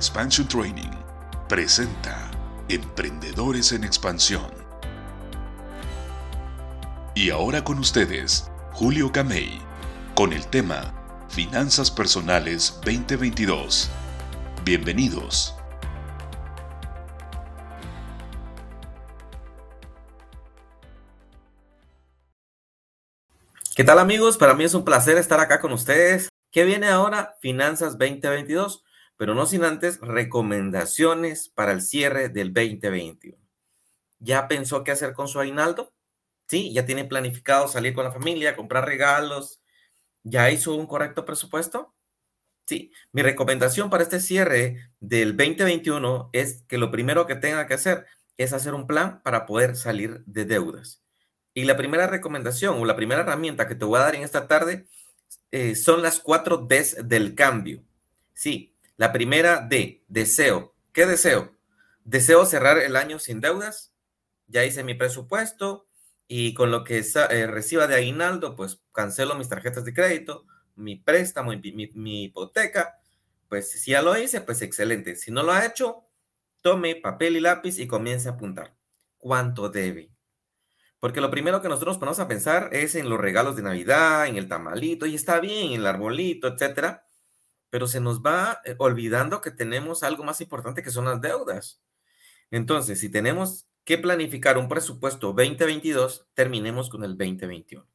Expansion Training presenta Emprendedores en Expansión. Y ahora con ustedes, Julio Camey, con el tema Finanzas Personales 2022. Bienvenidos. ¿Qué tal amigos? Para mí es un placer estar acá con ustedes. ¿Qué viene ahora? Finanzas 2022, pero no sin antes recomendaciones para el cierre del 2021. ¿Ya pensó qué hacer con su aguinaldo? Sí, ya tiene planificado salir con la familia, comprar regalos. ¿Ya hizo un correcto presupuesto? Sí, mi recomendación para este cierre del 2021 es que lo primero que tenga que hacer es hacer un plan para poder salir de deudas. Y la primera recomendación o la primera herramienta que te voy a dar en esta tarde eh, son las cuatro Ds del cambio. Sí, la primera D, deseo. ¿Qué deseo? Deseo cerrar el año sin deudas. Ya hice mi presupuesto y con lo que eh, reciba de aguinaldo, pues cancelo mis tarjetas de crédito, mi préstamo, mi, mi hipoteca. Pues si ya lo hice, pues excelente. Si no lo ha hecho, tome papel y lápiz y comience a apuntar. ¿Cuánto debe? Porque lo primero que nosotros ponemos a pensar es en los regalos de Navidad, en el tamalito, y está bien, en el arbolito, etcétera, pero se nos va eh, olvidando que tenemos algo más importante que son las deudas. Entonces, si tenemos que planificar un presupuesto 2022, terminemos con el 2021.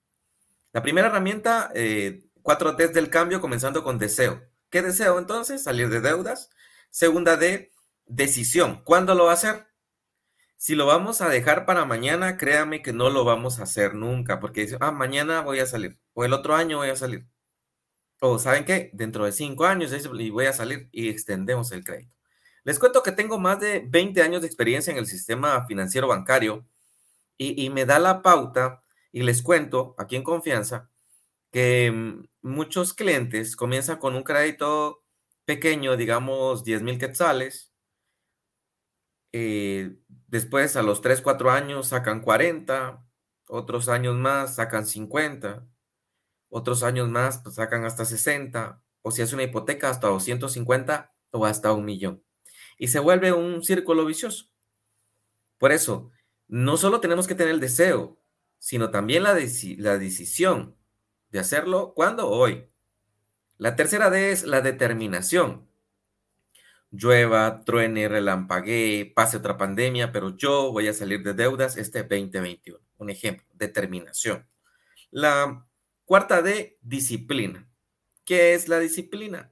La primera herramienta, eh, cuatro D del cambio, comenzando con deseo. ¿Qué deseo entonces? Salir de deudas. Segunda D, decisión. ¿Cuándo lo va a hacer? Si lo vamos a dejar para mañana, créame que no lo vamos a hacer nunca, porque dice, ah, mañana voy a salir, o el otro año voy a salir. O saben qué, dentro de cinco años y voy a salir y extendemos el crédito. Les cuento que tengo más de 20 años de experiencia en el sistema financiero bancario y, me da la pauta y les cuento aquí en confianza que mm, muchos clientes comienzan con un crédito pequeño, digamos 10 mil quetzales, eh, después a los 3, 4 años sacan 40, otros años más sacan 50, otros años más pues, sacan hasta 60, o si es una hipoteca hasta 250 o hasta un millón. Y se vuelve un círculo vicioso. Por eso, no solo tenemos que tener el deseo, sino también la, la decisión de hacerlo. ¿Cuándo? Hoy. La tercera D es la determinación llueva, truene, relampaguee, pase otra pandemia, pero yo voy a salir de deudas este 2021. Un ejemplo, determinación. La cuarta D, disciplina. ¿Qué es la disciplina?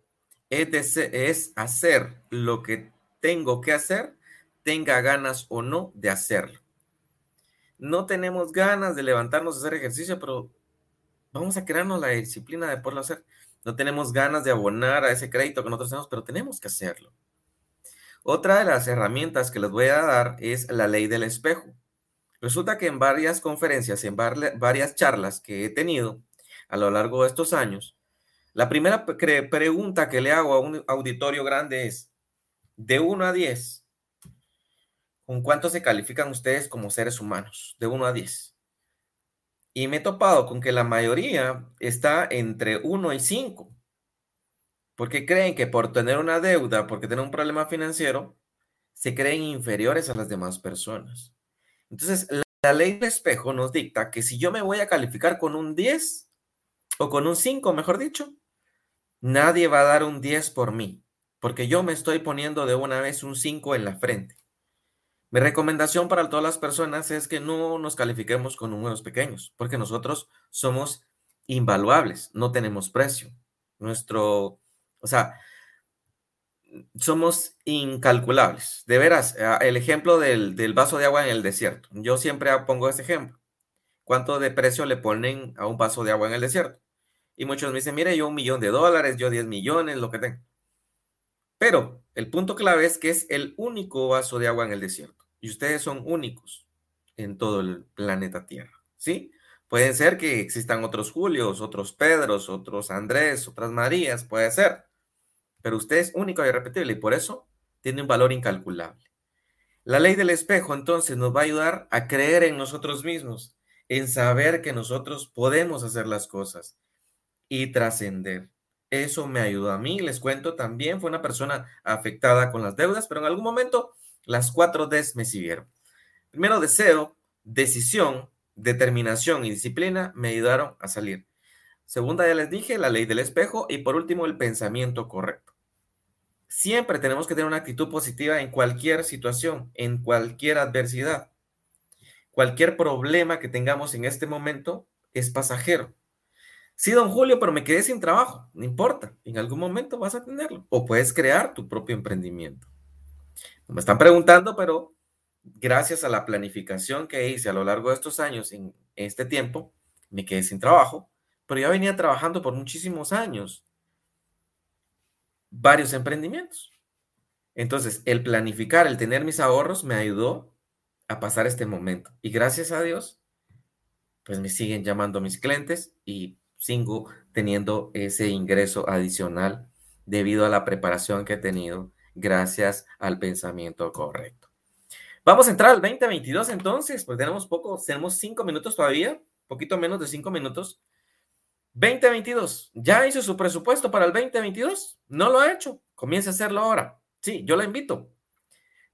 Es, es hacer lo que tengo que hacer, tenga ganas o no de hacerlo. No tenemos ganas de levantarnos a hacer ejercicio, pero vamos a crearnos la disciplina de poderlo hacer. No tenemos ganas de abonar a ese crédito que nosotros tenemos, pero tenemos que hacerlo. Otra de las herramientas que les voy a dar es la ley del espejo. Resulta que en varias conferencias, en varias charlas que he tenido a lo largo de estos años, la primera pregunta que le hago a un auditorio grande es, de 1 a 10, ¿con cuánto se califican ustedes como seres humanos? De 1 a 10. Y me he topado con que la mayoría está entre 1 y 5 porque creen que por tener una deuda, porque tener un problema financiero, se creen inferiores a las demás personas. Entonces, la, ley del espejo nos dicta que si yo me voy a calificar con un 10 o con un 5, mejor dicho, nadie va a dar un 10 por mí, porque yo me estoy poniendo de una vez un 5 en la frente. Mi recomendación para todas las personas es que no nos califiquemos con números pequeños, porque nosotros somos invaluables, no tenemos precio. Nuestro o sea, somos incalculables. De veras, el ejemplo del, vaso de agua en el desierto. Yo siempre pongo ese ejemplo. ¿Cuánto de precio le ponen a un vaso de agua en el desierto? Y muchos me dicen, mire, yo un millón de dólares, yo 10 millones, lo que tengo. Pero el punto clave es que es el único vaso de agua en el desierto. Y ustedes son únicos en todo el planeta Tierra. ¿Sí? Pueden ser que existan otros Julios, otros Pedros, otros Andrés, otras Marías, puede ser pero usted es único y irrepetible y por eso tiene un valor incalculable. La ley del espejo entonces nos va a ayudar a creer en nosotros mismos, en saber que nosotros podemos hacer las cosas y trascender. eso me ayudó a mí. Les cuento también, fue una persona afectada con las deudas, pero en algún momento las cuatro Ds me siguieron. Primero, deseo, decisión, determinación y disciplina me ayudaron a salir. Segunda, ya les dije, la ley del espejo. Y por último, el pensamiento correcto. Siempre tenemos que tener una actitud positiva en cualquier situación, en cualquier adversidad. Cualquier problema que tengamos en este momento es pasajero. Sí, don Julio, pero me quedé sin trabajo. No importa, en algún momento vas a tenerlo. O puedes crear tu propio emprendimiento. me están preguntando, pero gracias a la planificación que hice a lo largo de estos años, en este tiempo, me quedé sin trabajo, pero ya venía trabajando por muchísimos años. Varios emprendimientos. Entonces, el planificar, el tener mis ahorros me ayudó a pasar este momento. Y gracias a Dios, pues me siguen llamando mis clientes y teniendo ese ingreso adicional debido a la preparación que he tenido gracias al pensamiento correcto. Vamos a entrar al 2022 entonces, pues tenemos poco, tenemos cinco minutos todavía, poquito menos de cinco minutos. 2022, ¿ya hizo su presupuesto para el 2022? No lo ha hecho, comience a hacerlo ahora. Sí, yo la invito.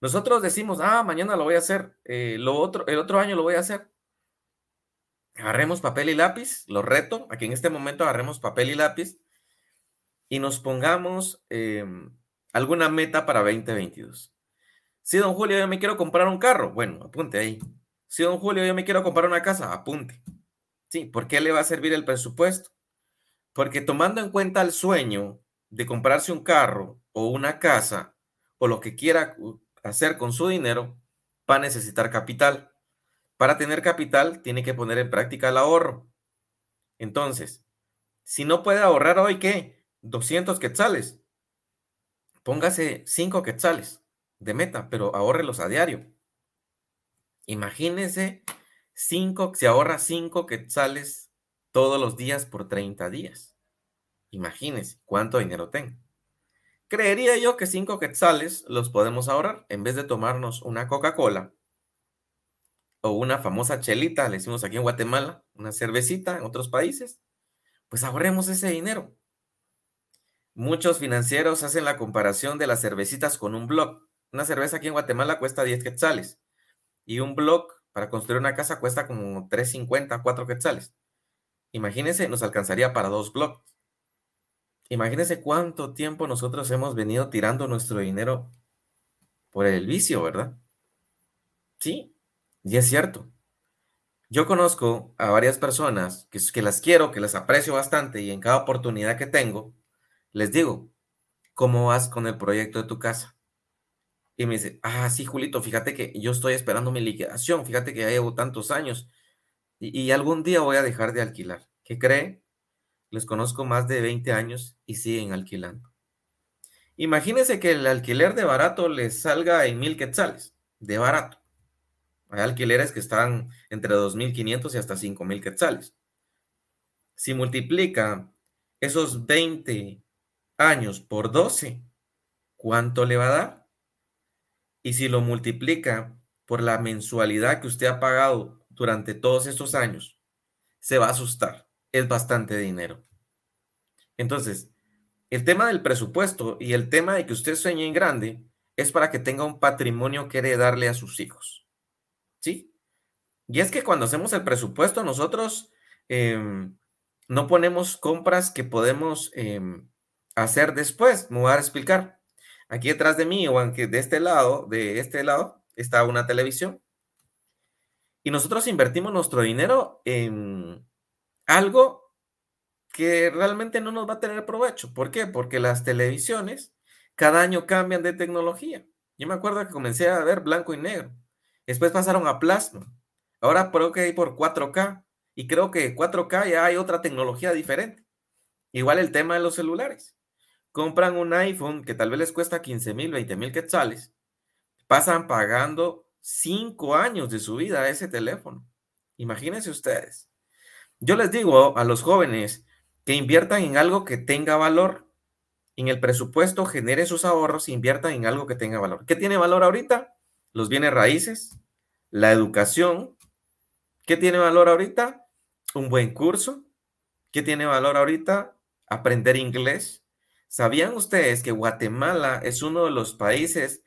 Nosotros decimos, ah, mañana lo voy a hacer, eh, lo otro, el otro año lo voy a hacer. Agarremos papel y lápiz, lo reto, aquí en este momento agarremos papel y lápiz y nos pongamos em, alguna meta para 2022. Si don Julio, yo me quiero comprar un carro, bueno, apunte ahí. Si don Julio, yo me quiero comprar una casa, apunte. Sí, ¿por qué le va a servir el presupuesto? Porque tomando en cuenta el sueño de comprarse un carro o una casa o lo que quiera hacer con su dinero, va a necesitar capital. Para tener capital, tiene que poner en práctica el ahorro. Entonces, si no puede ahorrar hoy, ¿qué? 200 quetzales. Póngase 5 quetzales de meta, pero ahórrelos a diario. Imagínese 5, se ahorra 5 quetzales todos los días por 30 días. Imagínese cuánto dinero tengo. Creería yo que 5 quetzales los podemos ahorrar en vez de tomarnos una Coca-Cola o una famosa chelita, le decimos aquí en Guatemala, una cervecita en otros países, pues ahorremos ese dinero. Muchos financieros hacen la comparación de las cervecitas con un blog. Una cerveza aquí en Guatemala cuesta 10 quetzales y un blog para construir una casa cuesta como 3.50, 4 quetzales. Imagínense, nos alcanzaría para dos blogs. Imagínense cuánto tiempo nosotros hemos venido tirando nuestro dinero por el vicio, ¿verdad? Sí, y es cierto. Yo conozco a varias personas que, que las quiero, que las aprecio bastante y en cada oportunidad que tengo, les digo, ¿cómo vas con el proyecto de tu casa? Y me dice, ah, sí, Julito, fíjate que yo estoy esperando mi liquidación, fíjate que ya llevo tantos años y, y algún día voy a dejar de alquilar. ¿Qué cree? les conozco más de 20 años y siguen alquilando. Imagínense que el alquiler de barato les salga en mil quetzales, de barato. Hay alquileres que están entre 2.500 y hasta 5.000 quetzales. Si multiplica esos 20 años por 12, ¿cuánto le va a dar? Y si lo multiplica por la mensualidad que usted ha pagado durante todos estos años, se va a asustar es bastante dinero. Entonces, el tema del presupuesto y el tema de que usted sueñe en grande es para que tenga un patrimonio que heredarle a sus hijos. ¿Sí? Y es que cuando hacemos el presupuesto, nosotros em, no ponemos compras que podemos em, hacer después. Me voy a explicar. Aquí detrás de mí, o aunque de este lado, de este lado, está una televisión. Y nosotros invertimos nuestro dinero en algo que realmente no nos va a tener provecho. ¿Por qué? Porque las televisiones cada año cambian de tecnología. Yo me acuerdo que comencé a ver blanco y negro. Después pasaron a plasma. Ahora creo que hay por 4K. Y creo que 4K ya hay otra tecnología diferente. Igual el tema de los celulares. Compran un iPhone que tal vez les cuesta 15 mil, 20 mil quetzales. Pasan pagando 5 años de su vida a ese teléfono. Imagínense ustedes. Yo les digo a los jóvenes que inviertan en algo que tenga valor. En el presupuesto genere sus ahorros e inviertan en algo que tenga valor. ¿Qué tiene valor ahorita? Los bienes raíces, la educación. ¿Qué tiene valor ahorita? Un buen curso. ¿Qué tiene valor ahorita? aprender inglés? ¿Sabían ustedes que Guatemala es uno de los países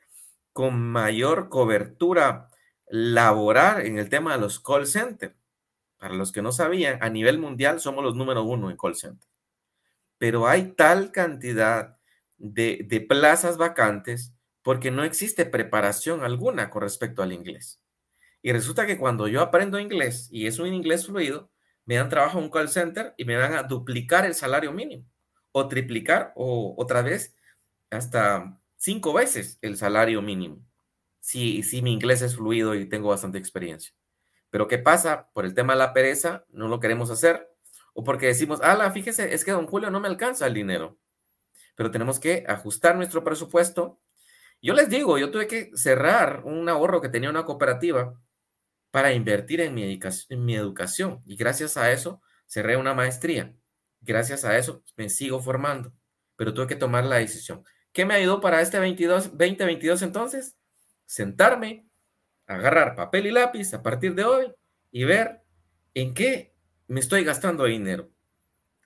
con mayor cobertura laboral en el tema de los call centers? Para los que no sabían, a nivel mundial somos los número uno en call center. Pero hay tal cantidad de, de plazas vacantes porque no existe preparación alguna con respecto al inglés. Y resulta que cuando yo aprendo inglés y es un inglés fluido, me dan trabajo en un call center y me van a duplicar el salario mínimo o triplicar o otra vez hasta cinco veces el salario mínimo. Si, si mi inglés es fluido y tengo bastante experiencia. Pero ¿qué pasa? Por el tema de la pereza, no lo queremos hacer. O porque decimos, ala, fíjese, es que don Julio no me alcanza el dinero. Pero tenemos que ajustar nuestro presupuesto yo les digo, yo tuve que cerrar un ahorro que tenía una cooperativa para invertir en mi, en mi educación y gracias a eso cerré una maestría. Gracias a eso me sigo formando, pero tuve que tomar la decisión. ¿Qué me ayudó para este 22, 2022 entonces? Sentarme, agarrar papel y lápiz a partir de hoy y ver en qué me estoy gastando dinero,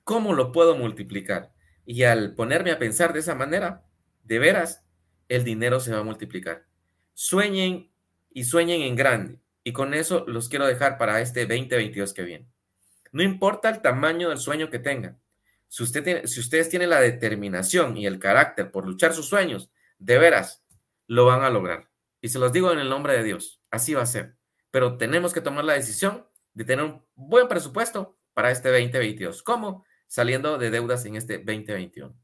cómo lo puedo multiplicar. Y al ponerme a pensar de esa manera, de veras, el dinero se va a multiplicar. Sueñen y sueñen en grande. Y con eso los quiero dejar para este 2022 que viene. No importa el tamaño del sueño que tengan. Si, usted si ustedes tienen la determinación y el carácter por luchar sus sueños, de veras, lo van a lograr. Y se los digo en el nombre de Dios. Así va a ser. Pero tenemos que tomar la decisión de tener un buen presupuesto para este 2022. ¿Cómo? Saliendo de deudas en este 2021.